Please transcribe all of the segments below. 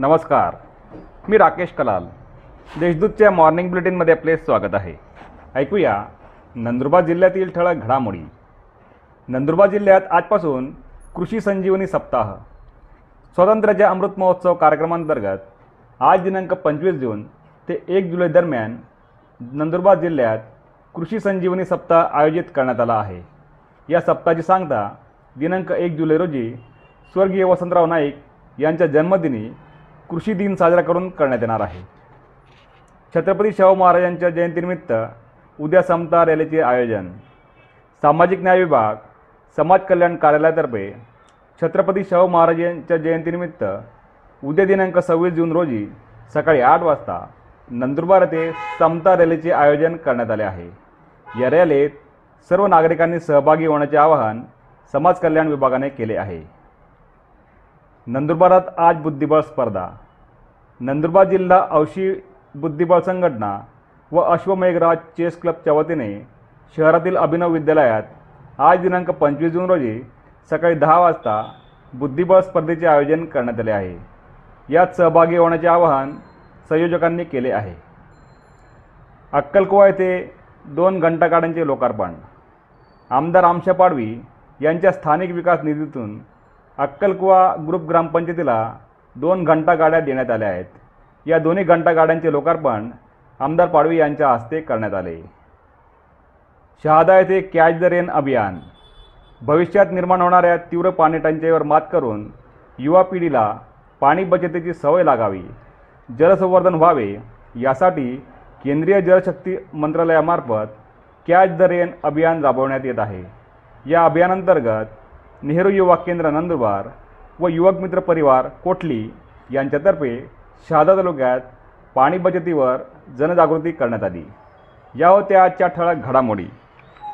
नमस्कार मी राकेश कलाल. देशदूतच्या मॉर्निंग बुलेटिनमध्ये आपले स्वागत आहे. ऐकूया नंदुरबार जिल्ह्यातील ठळक घडामोडी. नंदुरबार जिल्ह्यात आजपासून कृषी संजीवनी सप्ताह. स्वातंत्र्याच्या अमृत महोत्सव कार्यक्रमांतर्गत आज दिनांक पंचवीस जून ते एक जुलै दरम्यान नंदुरबार जिल्ह्यात कृषी संजीवनी सप्ताह आयोजित करण्यात आला आहे. या सप्ताहाची सांगता दिनांक एक जुलै रोजी स्वर्गीय वसंतराव नाईक यांच्या जन्मदिनी कृषी दिन साजरा करून करण्यात येणार आहे. छत्रपती शाहू महाराजांच्या जयंतीनिमित्त उद्या समता रॅलीचे आयोजन. सामाजिक न्याय विभाग समाज कल्याण कार्यालयातर्फे छत्रपती शाहू महाराज यांच्या जयंतीनिमित्त उद्या दिनांक सव्वीस जून रोजी सकाळी आठ वाजता नंदुरबार येथे समता रॅलीचे आयोजन करण्यात आले आहे. या रॅलीत सर्व नागरिकांनी सहभागी होण्याचे आवाहन समाज कल्याण विभागाने केले आहे. नंदुरबारात आज बुद्धिबळ स्पर्धा. नंदुरबार जिल्हा औशी बुद्धिबळ संघटना व अश्वमेघराज चेस क्लबच्या वतीने शहरातील अभिनव विद्यालयात आज दिनांक पंचवीस जून रोजी सकाळी दहा वाजता बुद्धिबळ स्पर्धेचे आयोजन करण्यात आले आहे. यात सहभागी होण्याचे आवाहन संयोजकांनी केले आहे. अक्कलकुवा येथे दोन घंटागाड्यांचे लोकार्पण. आमदार आमशा पाडवी यांच्या स्थानिक विकास निधीतून अक्कलकुवा ग्रुप ग्रामपंचायतीला दोन घंटा गाड्या देण्यात आल्या आहेत. या दोन्ही घंटा गाड्यांचे लोकार्पण आमदार पाडवी यांच्या हस्ते करण्यात आले. शहादा येथे कॅच द रेन अभियान. भविष्यात निर्माण होणाऱ्या तीव्र पाणी टंचाईवर मात करून युवा पिढीला पाणी बचतीची सवय लागावी जलसंवर्धन व्हावे यासाठी केंद्रीय जलशक्ती मंत्रालयामार्फत कॅच द रेन अभियान राबवण्यात येत आहे. या अभियानांतर्गत नेहरू युवा केंद्र नंदुरबार व युवक मित्र परिवार कोटली यांच्यातर्फे शहादा तालुक्यात पाणी बचतीवर जनजागृती करण्यात आली. या होत्या आजच्या ठळक घडामोडी.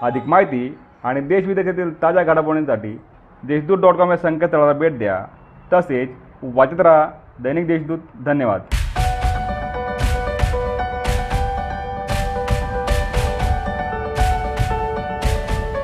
अधिक माहिती आणि देशविदेशातील ताज्या घडामोडींसाठी देशदूत डॉट कॉम या संकेतस्थळाला भेट द्या. तसेच वाचत राहा दैनिक देशदूत. धन्यवाद.